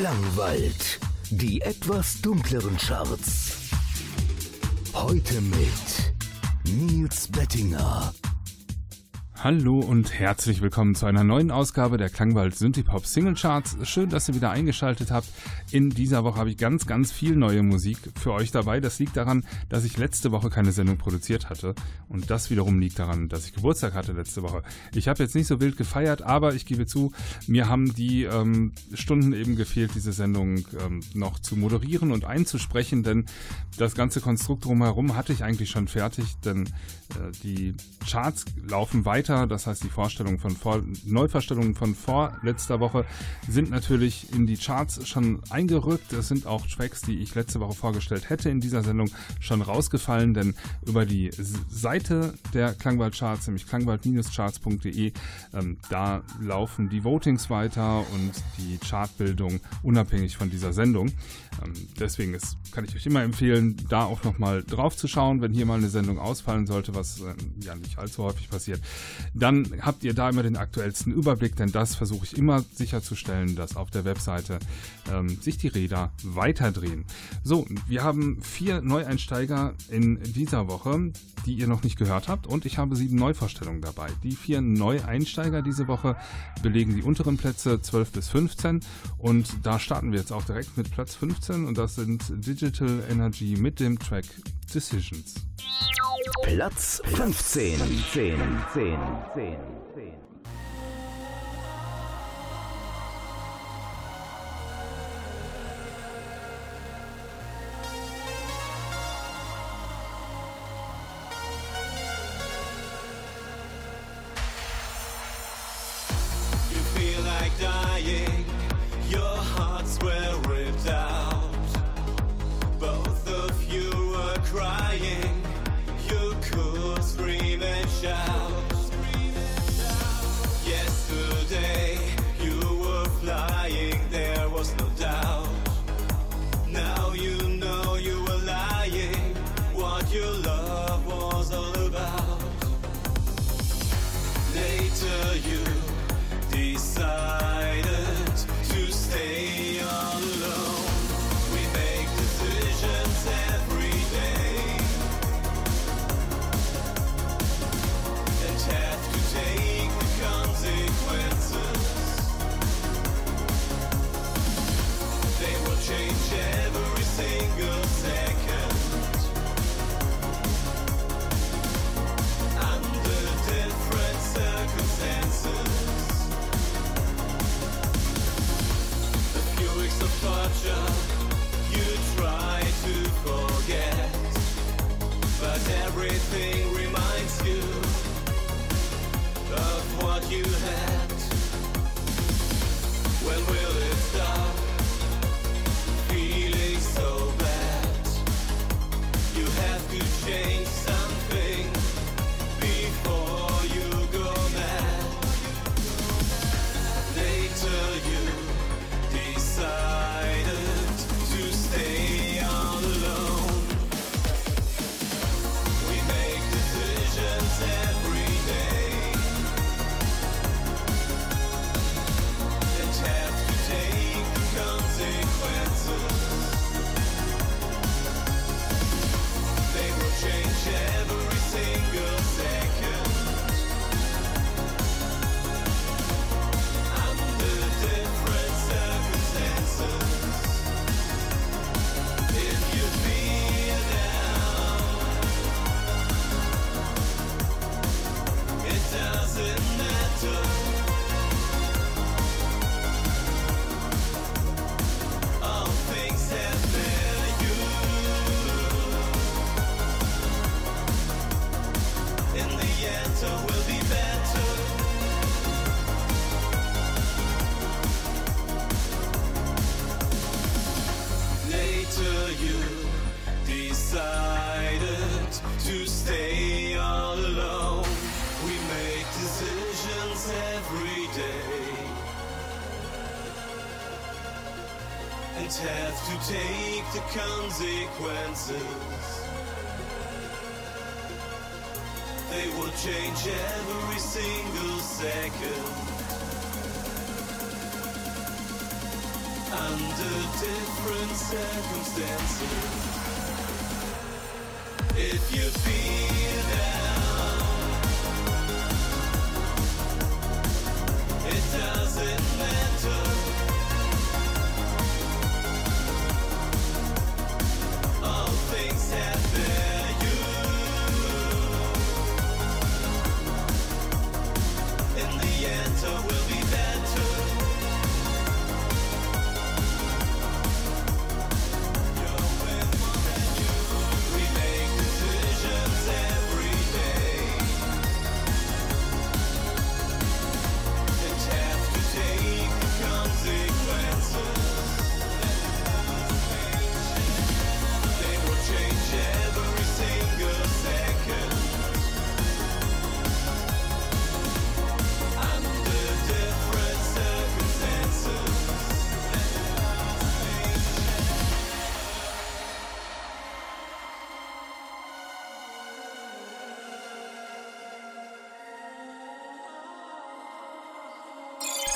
Klangwald. Die etwas dunkleren Charts. Heute mit Nils Bettinger. Hallo und herzlich willkommen zu einer neuen Ausgabe der Klangwald Synthipop Single Charts. Schön, dass ihr wieder eingeschaltet habt. In dieser Woche habe ich ganz, ganz viel neue Musik für euch dabei. Das liegt daran, dass ich letzte Woche keine Sendung produziert hatte. Und das wiederum liegt daran, dass ich Geburtstag hatte letzte Woche. Ich habe jetzt nicht so wild gefeiert, aber ich gebe zu, mir haben die ähm, Stunden eben gefehlt, diese Sendung ähm, noch zu moderieren und einzusprechen, denn das ganze Konstrukt drumherum hatte ich eigentlich schon fertig, denn äh, die Charts laufen weiter weiter. Das heißt, die Vorstellungen von vor, Neuverstellungen von vorletzter Woche sind natürlich in die Charts schon eingerückt. Es sind auch Tracks, die ich letzte Woche vorgestellt hätte in dieser Sendung, schon rausgefallen, denn über die Seite der Klangwald-Charts, nämlich klangwald-charts.de, ähm, da laufen die Votings weiter und die Chartbildung unabhängig von dieser Sendung. Ähm, deswegen ist, kann ich euch immer empfehlen, da auch nochmal drauf zu schauen, wenn hier mal eine Sendung ausfallen sollte, was äh, ja nicht allzu häufig passiert dann habt ihr da immer den aktuellsten Überblick, denn das versuche ich immer sicherzustellen, dass auf der Webseite ähm, sich die Räder weiterdrehen. So, wir haben vier Neueinsteiger in dieser Woche, die ihr noch nicht gehört habt und ich habe sieben Neuvorstellungen dabei. Die vier Neueinsteiger diese Woche belegen die unteren Plätze 12 bis 15 und da starten wir jetzt auch direkt mit Platz 15 und das sind Digital Energy mit dem Track Decisions. Platz 15. 10, 10, 10, 10.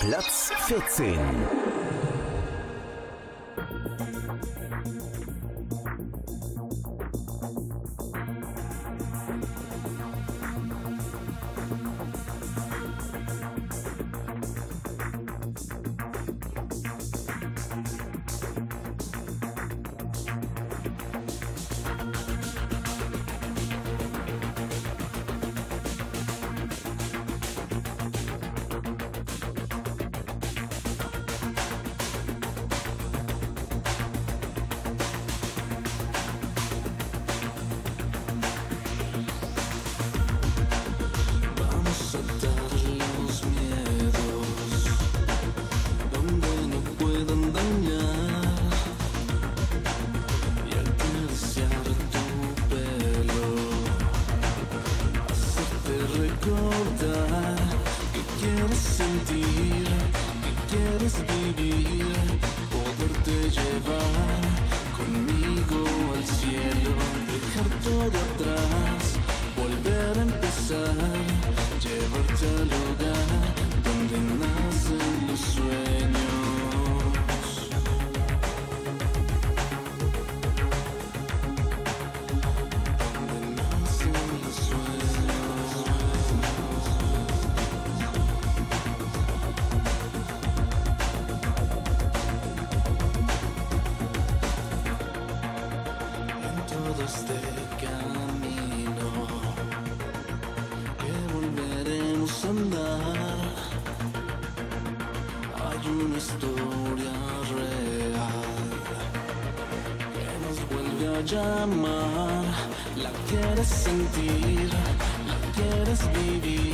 Platz 14. Llamar. La quieres sentir, la quieres vivir,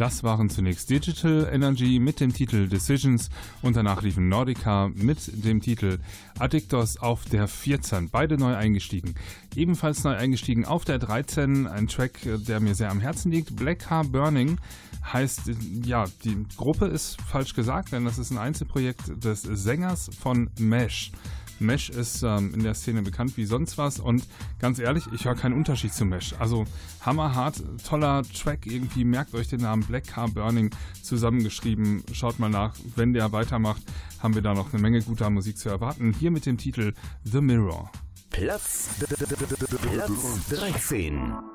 Das waren zunächst Digital Energy mit dem Titel Decisions und danach liefen Nordica mit dem Titel Addictos auf der 14. Beide neu eingestiegen. Ebenfalls neu eingestiegen auf der 13 ein Track, der mir sehr am Herzen liegt. Black Car Burning heißt, ja, die Gruppe ist falsch gesagt, denn das ist ein Einzelprojekt des Sängers von Mesh. Mesh ist ähm, in der Szene bekannt wie sonst was und ganz ehrlich, ich höre keinen Unterschied zu Mesh. Also hammerhart, toller Track irgendwie. Merkt euch den Namen Black Car Burning zusammengeschrieben. Schaut mal nach, wenn der weitermacht, haben wir da noch eine Menge guter Musik zu erwarten. Hier mit dem Titel The Mirror. Platz, Platz 13.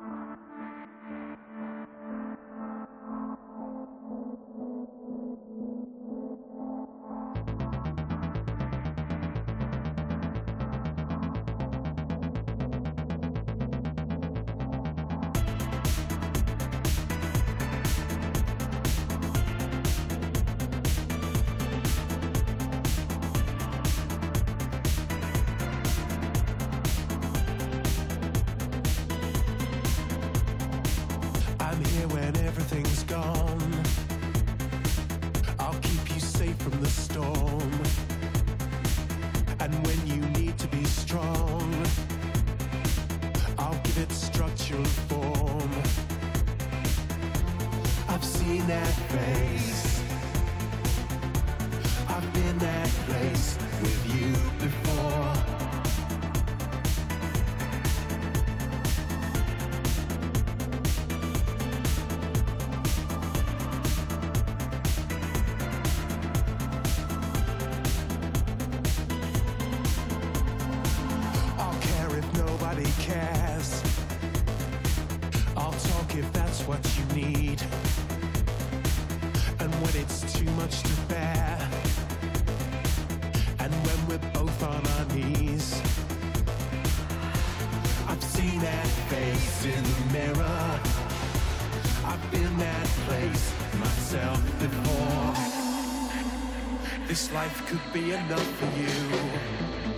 life could be enough for you.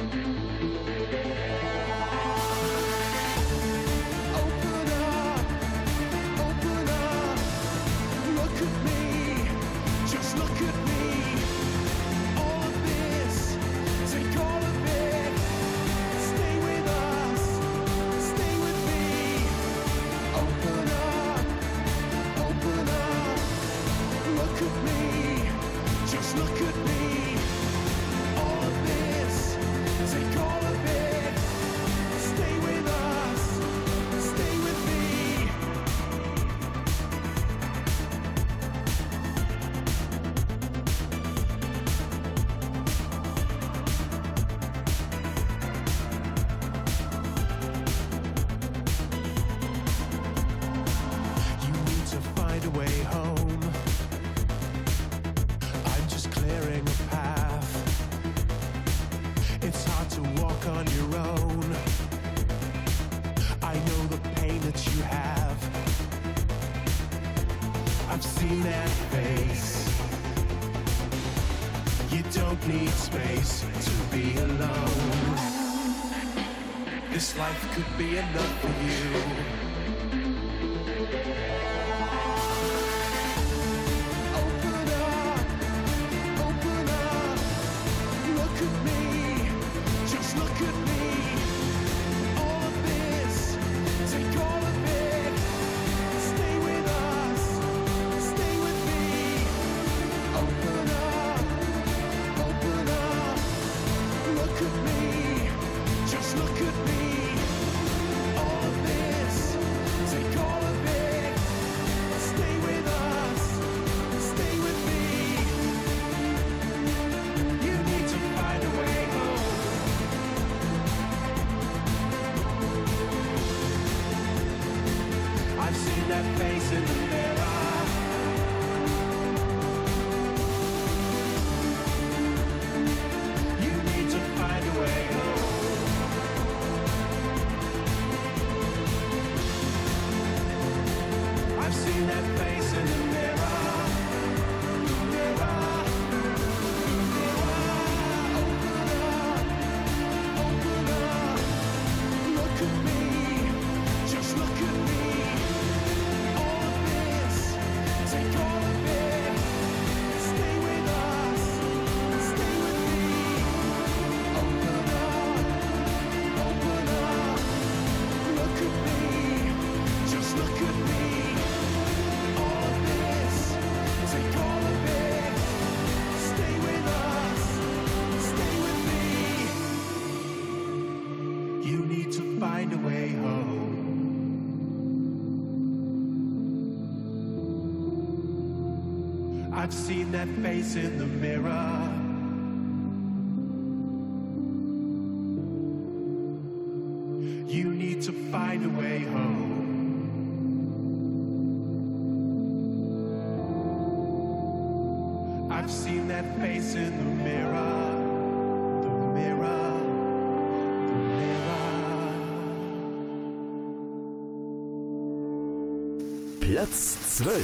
Herz 12,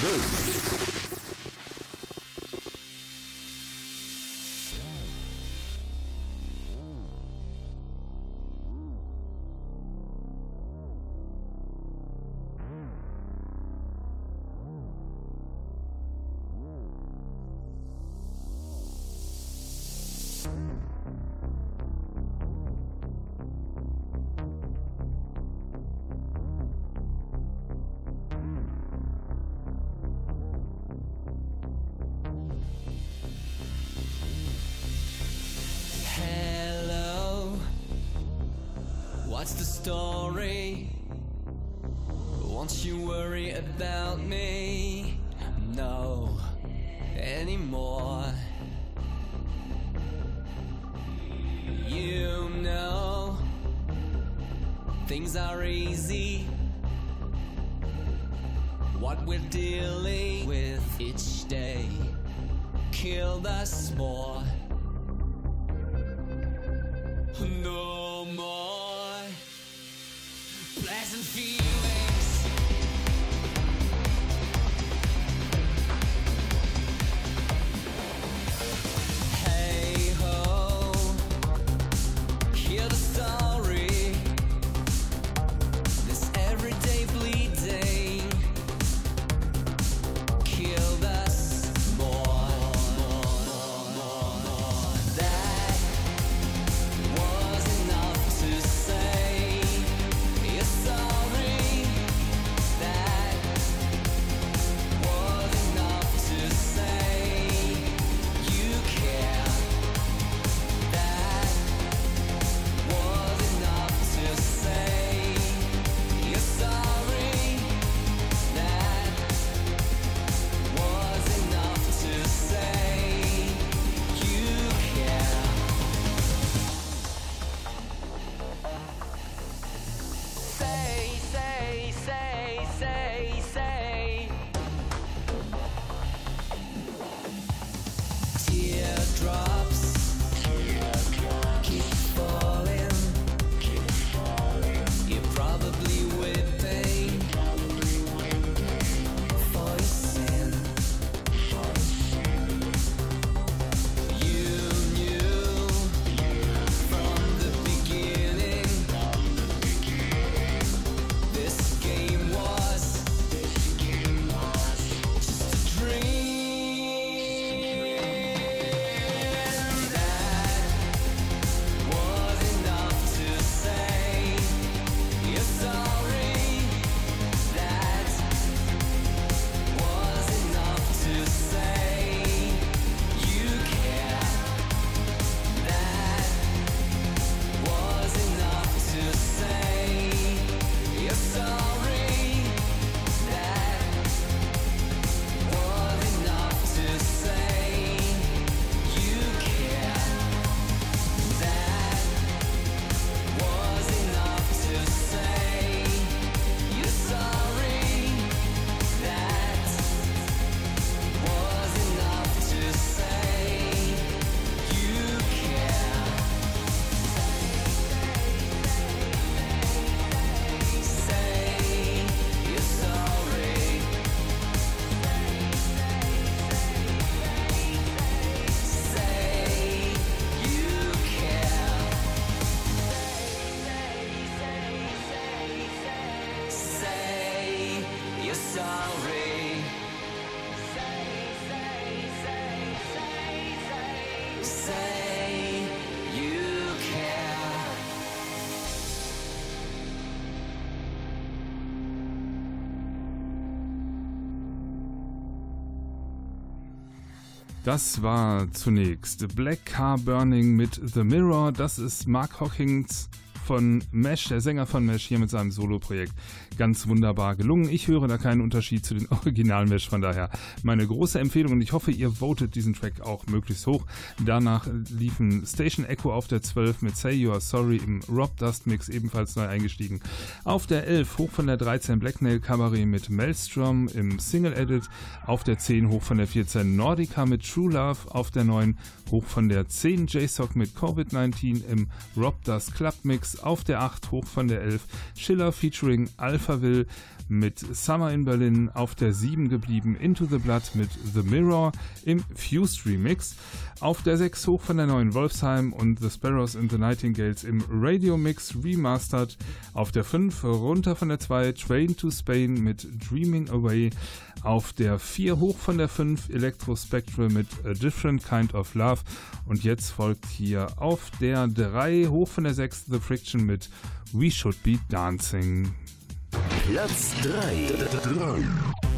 12. Das war zunächst Black Car Burning mit The Mirror. Das ist Mark Hawkins von Mesh, der Sänger von Mesh, hier mit seinem Soloprojekt ganz wunderbar gelungen. Ich höre da keinen Unterschied zu den Original Mesh, von daher meine große Empfehlung und ich hoffe, ihr votet diesen Track auch möglichst hoch. Danach liefen Station Echo auf der 12 mit Say You Are Sorry im Rob Dust Mix ebenfalls neu eingestiegen. Auf der 11 hoch von der 13 Blackmail Cabaret mit Maelstrom im Single Edit. Auf der 10 hoch von der 14 Nordica mit True Love. Auf der 9 hoch von der 10 JSOC mit Covid-19 im Rob Dust Club Mix. Auf der 8 hoch von der 11 Schiller featuring Alphaville mit Summer in Berlin. Auf der 7 geblieben Into the Blood mit The Mirror im Fused Remix. Auf der 6 hoch von der 9 Wolfsheim und The Sparrows and the Nightingales im Radio Mix Remastered. Auf der 5 runter von der 2 Train to Spain mit Dreaming Away. Auf der 4 hoch von der 5 Electro Spectral mit A Different Kind of Love. Und jetzt folgt hier auf der 3 hoch von der 6 The Friction mit We Should Be Dancing. Platz 3.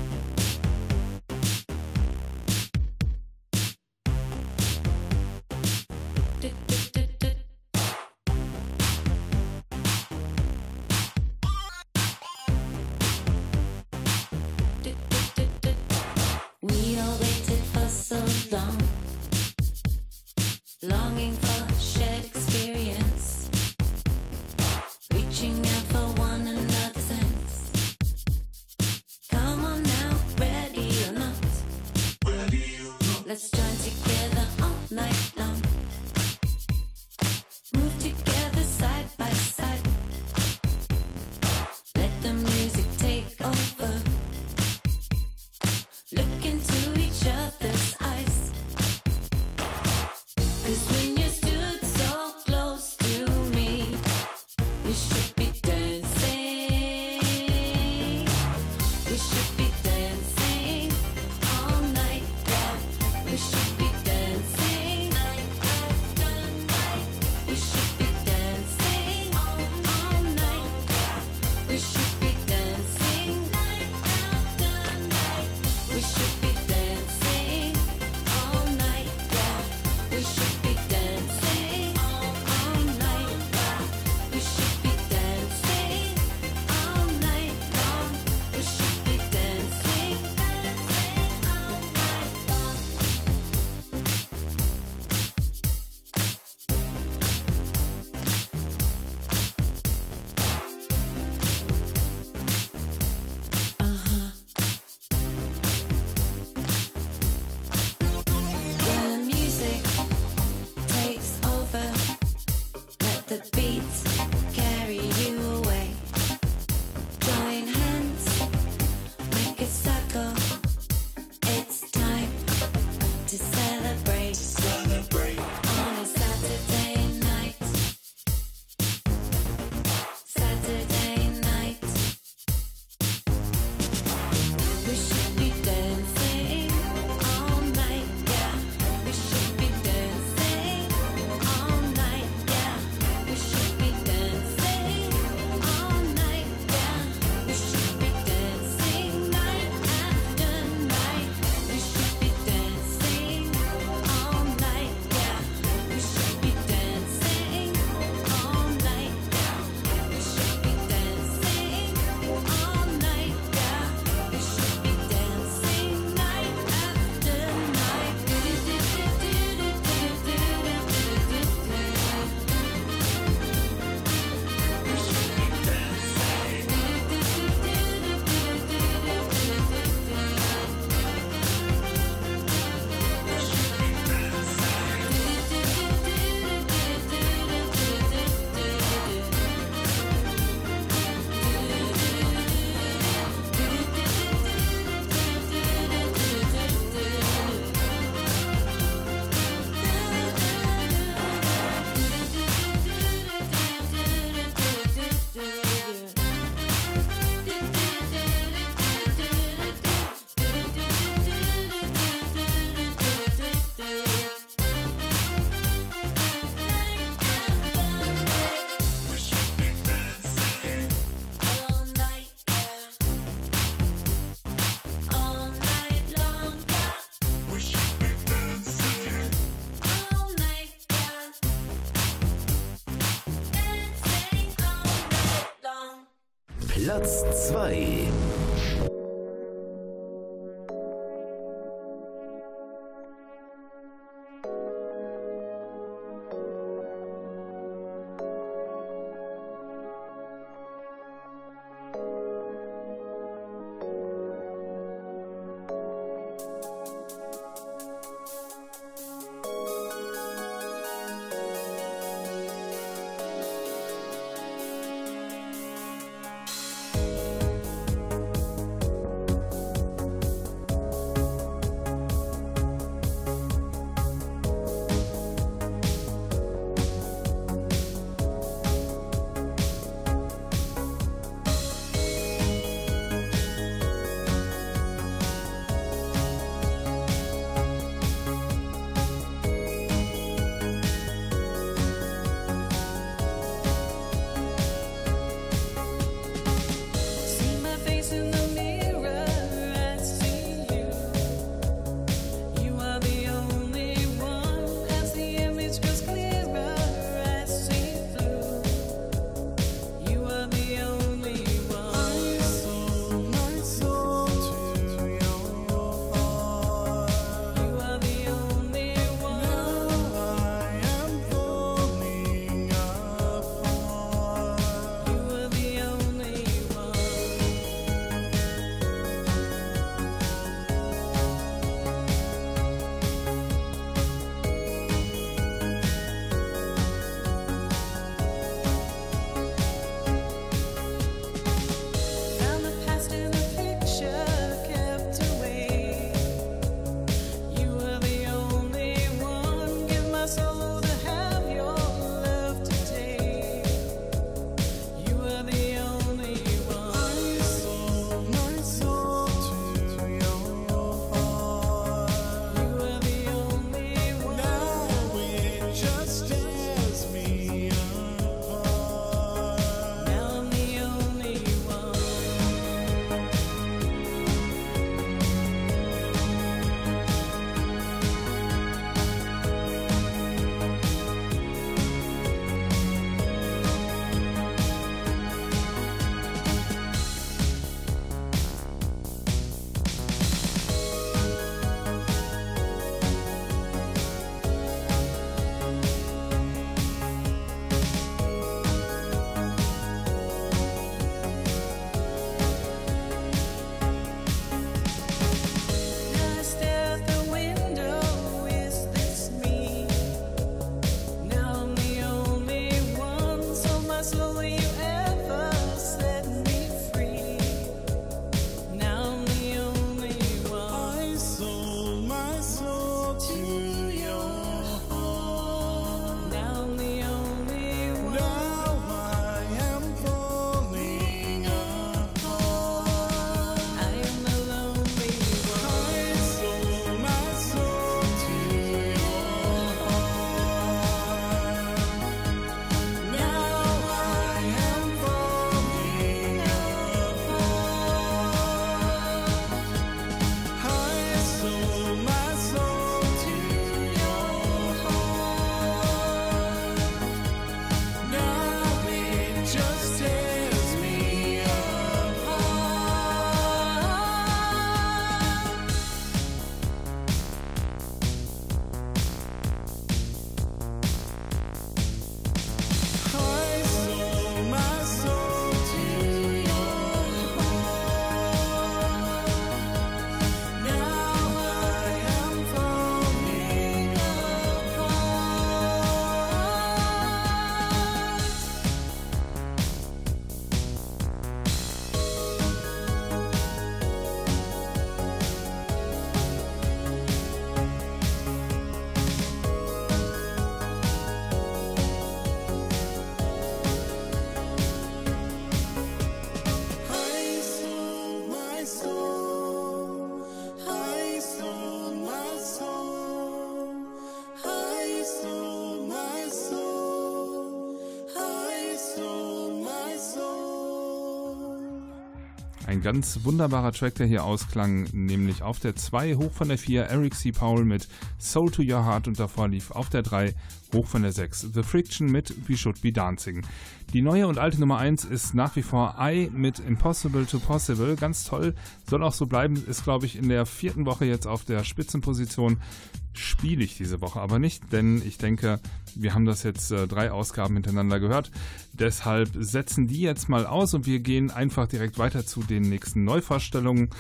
Platz 2. ein ganz wunderbarer Track, der hier ausklang, nämlich auf der 2 hoch von der 4 Eric C. Powell mit Soul to Your Heart und davor lief auf der 3 hoch von der 6 The Friction mit We Should Be Dancing. Die neue und alte Nummer 1 ist nach wie vor I mit Impossible to Possible. Ganz toll, soll auch so bleiben, ist glaube ich in der vierten Woche jetzt auf der Spitzenposition. Spiele ich diese Woche aber nicht, denn ich denke, wir haben das jetzt äh, drei Ausgaben hintereinander gehört. Deshalb setzen die jetzt mal aus und wir gehen einfach direkt weiter zu den nächsten Neuvorstellungen,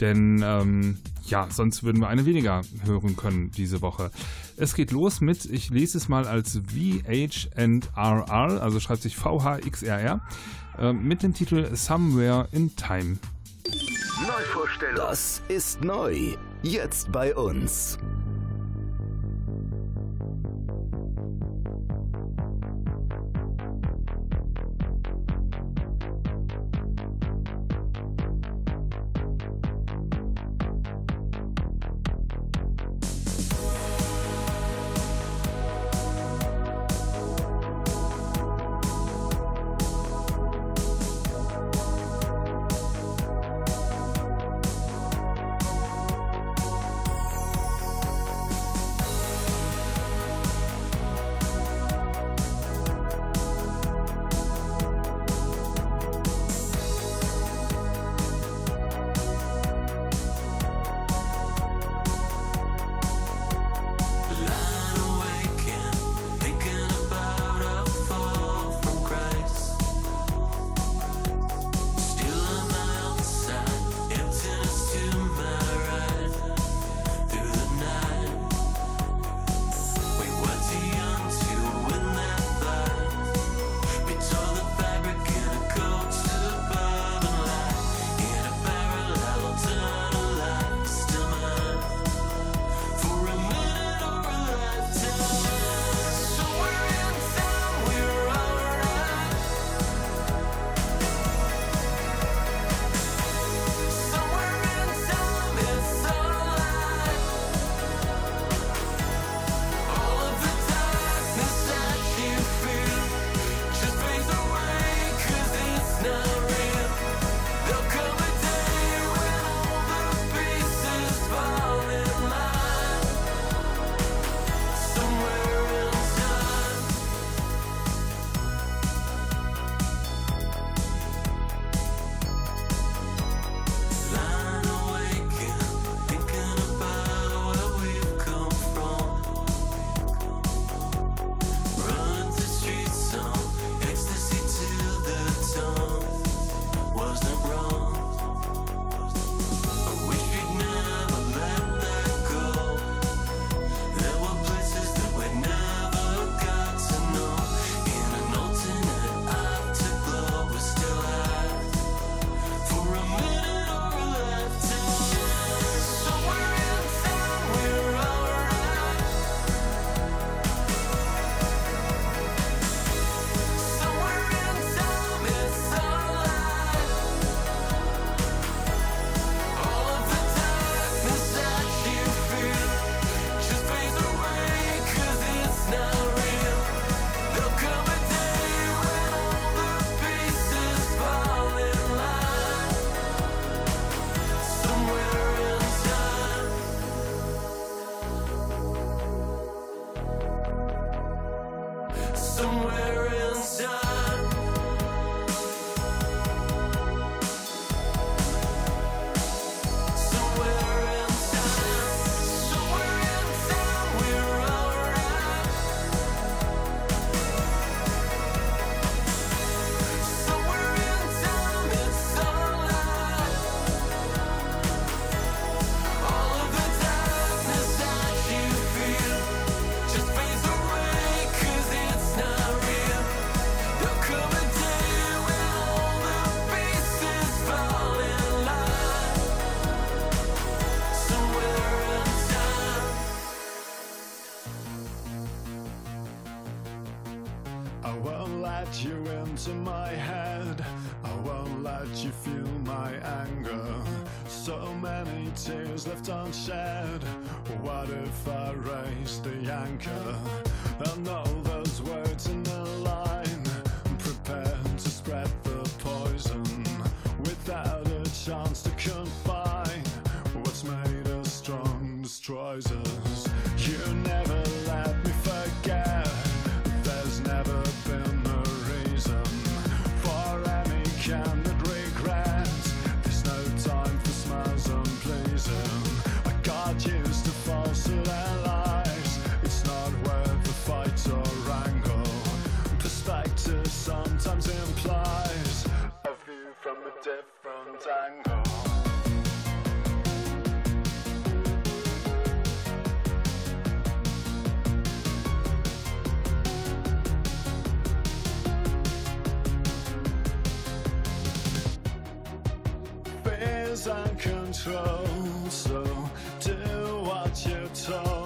denn ähm, ja, sonst würden wir eine weniger hören können diese Woche. Es geht los mit, ich lese es mal als VH&RR, also schreibt sich VHXRR, äh, mit dem Titel Somewhere in Time. Neuvorstellung. Das ist neu. Jetzt bei uns. I won't let you into my head. I won't let you feel my anger. So many tears left unshed. What if I raise the anchor? And all those angle. Fears and control, so do what you're told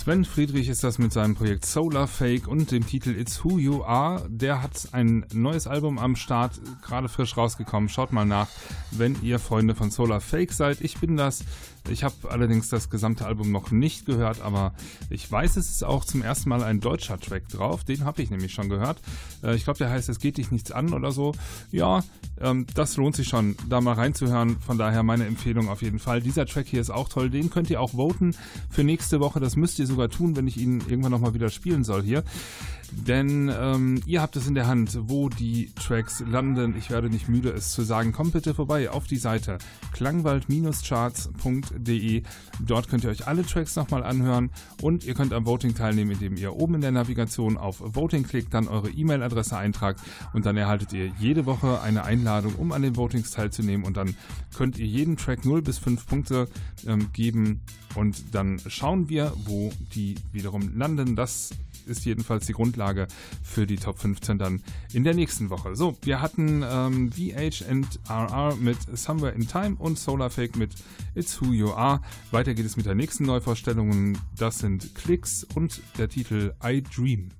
Sven Friedrich ist das mit seinem Projekt Solar Fake und dem Titel It's Who You Are. Der hat ein neues Album am Start, gerade frisch rausgekommen. Schaut mal nach, wenn ihr Freunde von Solar Fake seid. Ich bin das. Ich habe allerdings das gesamte Album noch nicht gehört, aber ich weiß, es ist auch zum ersten Mal ein deutscher Track drauf. Den habe ich nämlich schon gehört. Äh, ich glaube, der heißt Es geht dich nichts an oder so. Ja, ähm, das lohnt sich schon, da mal reinzuhören. Von daher meine Empfehlung auf jeden Fall. Dieser Track hier ist auch toll. Den könnt ihr auch voten für nächste Woche. Das müsst ihr sogar tun, wenn ich ihn irgendwann nochmal wieder spielen soll hier. Denn ähm, ihr habt es in der Hand, wo die Tracks landen. Ich werde nicht müde, es zu sagen. Kommt bitte vorbei auf die Seite klangwald-charts.de. Dort könnt ihr euch alle Tracks nochmal anhören und ihr könnt am Voting teilnehmen, indem ihr oben in der Navigation auf Voting klickt, dann eure E-Mail-Adresse eintragt und dann erhaltet ihr jede Woche eine Einladung, um an den Votings teilzunehmen und dann könnt ihr jeden Track 0 bis 5 Punkte ähm, geben und dann schauen wir, wo die wiederum landen. Das ist jedenfalls die Grundlage für die Top 15 dann in der nächsten Woche. So, wir hatten ähm, VH and RR mit Somewhere in Time und Solarfake mit It's Who You Are. Weiter geht es mit der nächsten Neuvorstellung. Das sind Clicks und der Titel I Dream.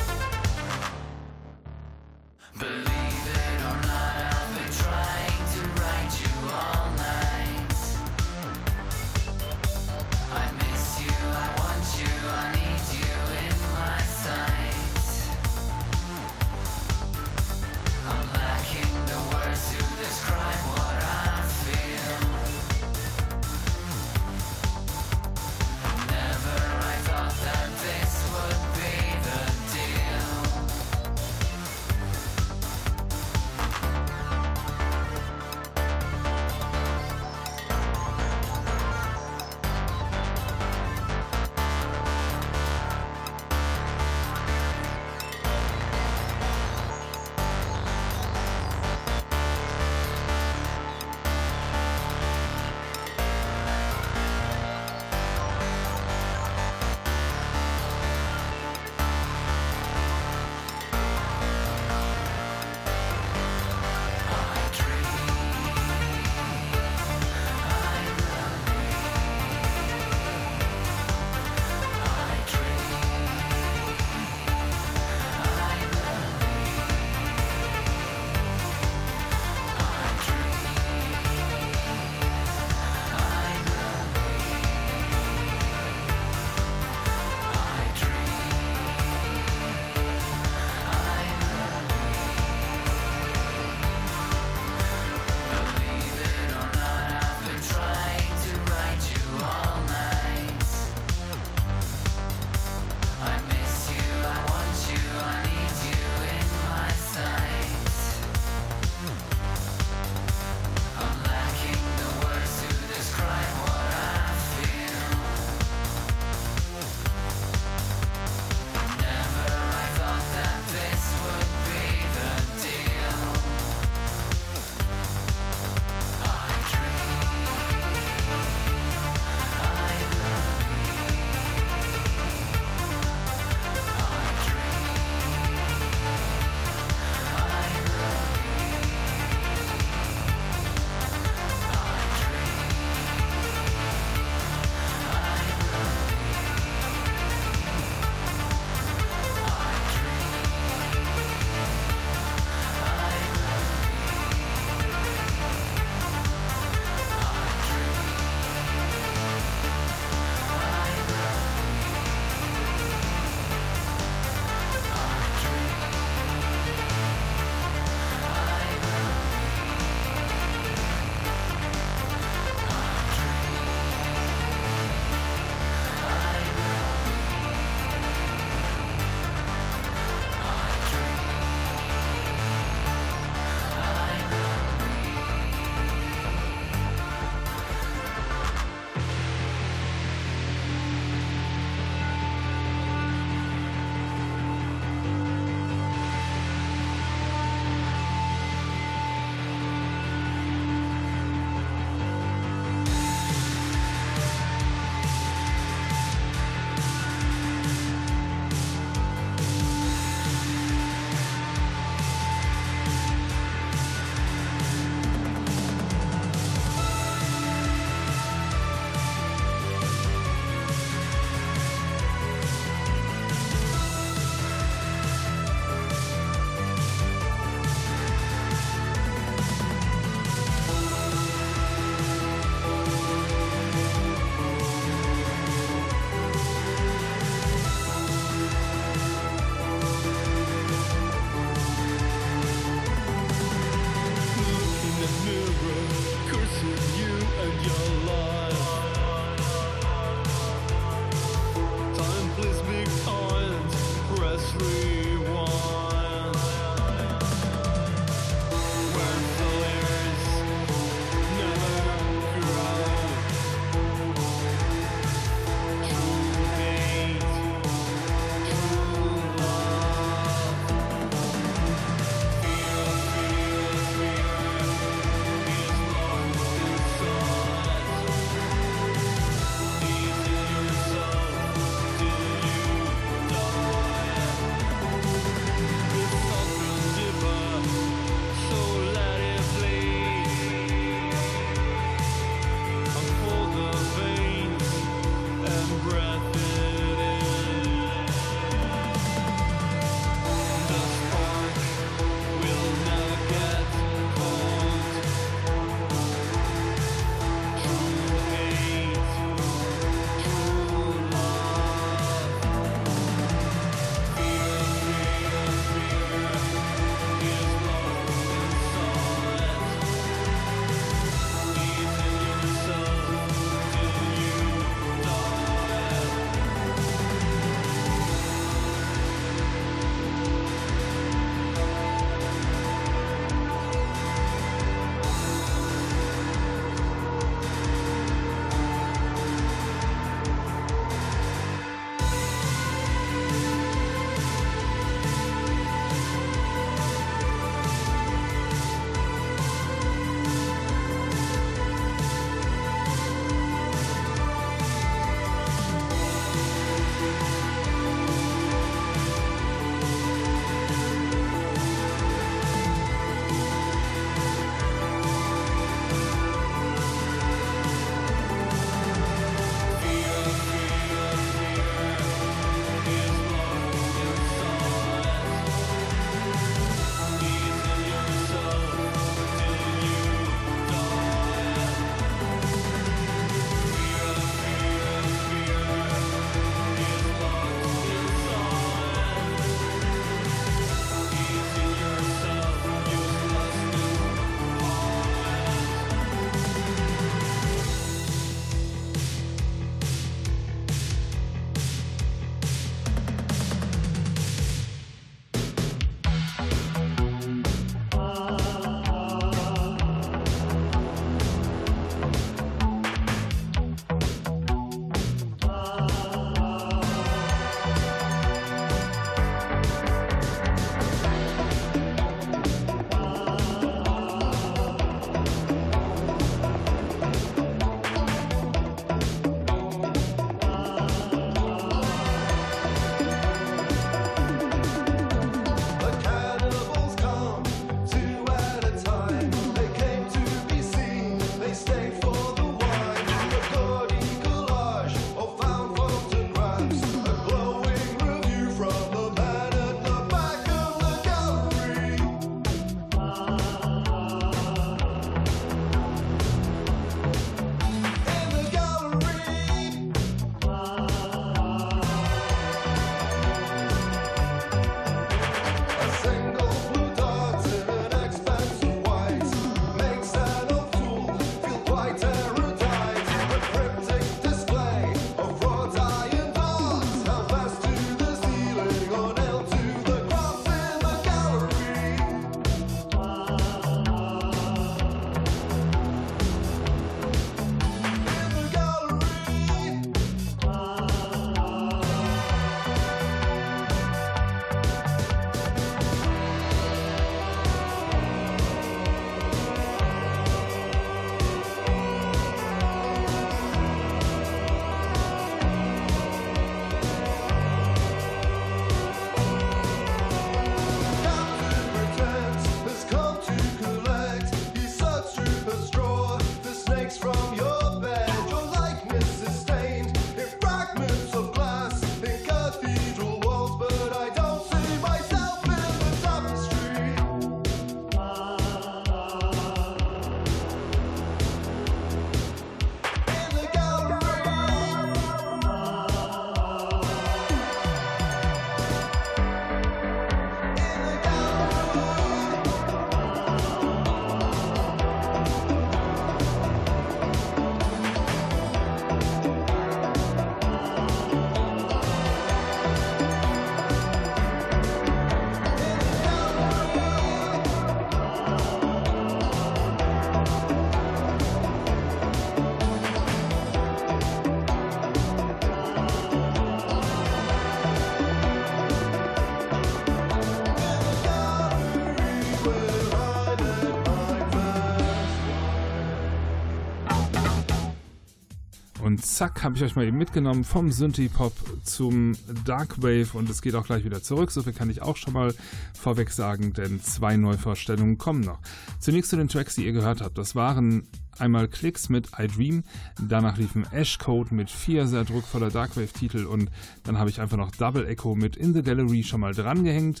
Zack, habe ich euch mal eben mitgenommen vom Synthie-Pop zum Darkwave und es geht auch gleich wieder zurück. So viel kann ich auch schon mal vorweg sagen, denn zwei Neuvorstellungen kommen noch. Zunächst zu den Tracks, die ihr gehört habt. Das waren einmal Klicks mit I Dream, danach liefen Ash Code mit vier sehr druckvoller Darkwave-Titel und dann habe ich einfach noch Double Echo mit In the Gallery schon mal drangehängt.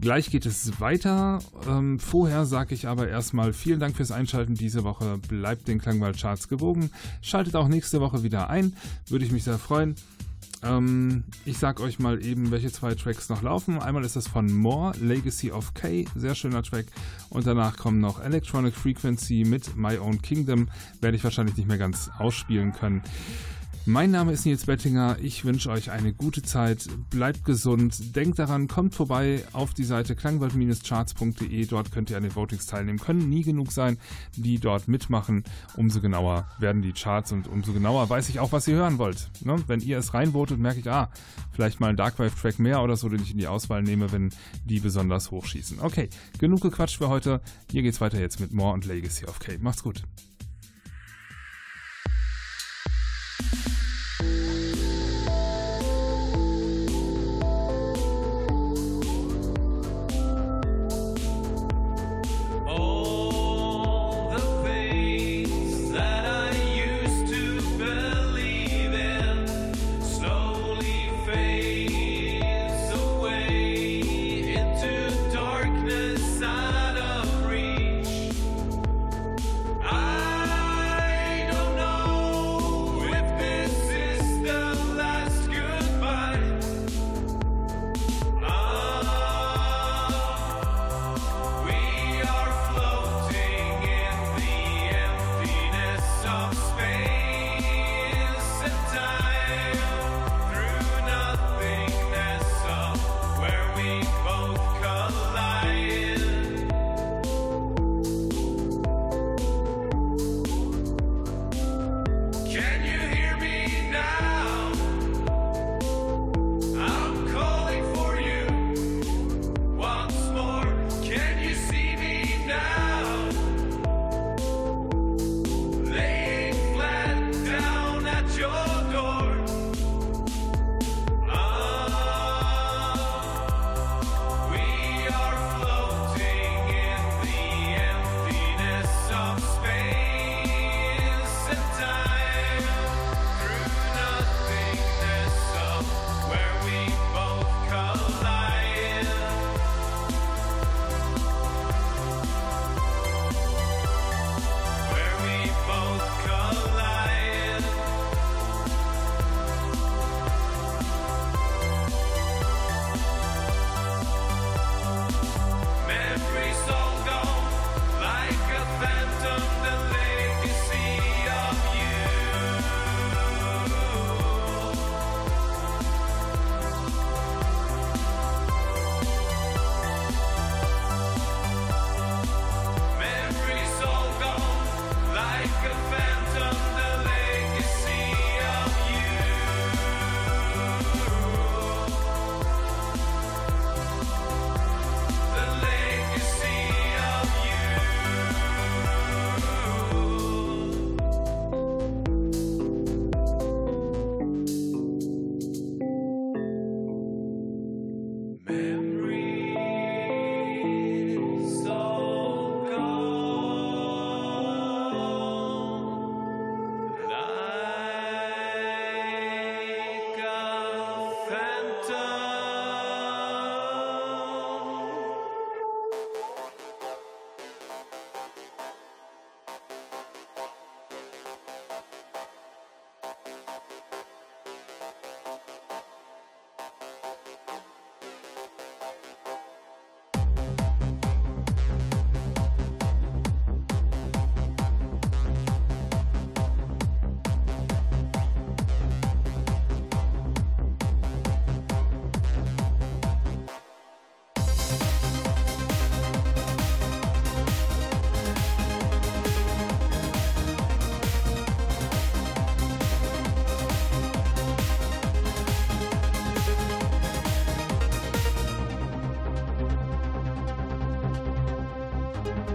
Gleich geht es weiter. Ähm, vorher sage ich aber erstmal vielen Dank fürs Einschalten diese Woche. Bleibt den Klangwald-Charts gewogen. Schaltet auch nächste Woche wieder ein. Würde ich mich sehr freuen. Ähm, ich sag euch mal eben, welche zwei Tracks noch laufen. Einmal ist das von More, Legacy of K, sehr schöner Track. Und danach kommen noch Electronic Frequency mit My Own Kingdom. Werde ich wahrscheinlich nicht mehr ganz ausspielen können. Mein Name ist Nils Bettinger. Ich wünsche euch eine gute Zeit. Bleibt gesund. Denkt daran, kommt vorbei auf die Seite klangwald-charts.de. Dort könnt ihr an den Votings teilnehmen. Können nie genug sein, die dort mitmachen. Umso genauer werden die Charts und umso genauer weiß ich auch, was ihr hören wollt. Ne? Wenn ihr es reinvotet, merke ich, ah, vielleicht mal ein Darkwave-Track mehr oder so, den ich in die Auswahl nehme, wenn die besonders hochschießen. Okay, genug gequatscht für heute. Hier geht's weiter jetzt mit More und Legacy of K. Macht's gut.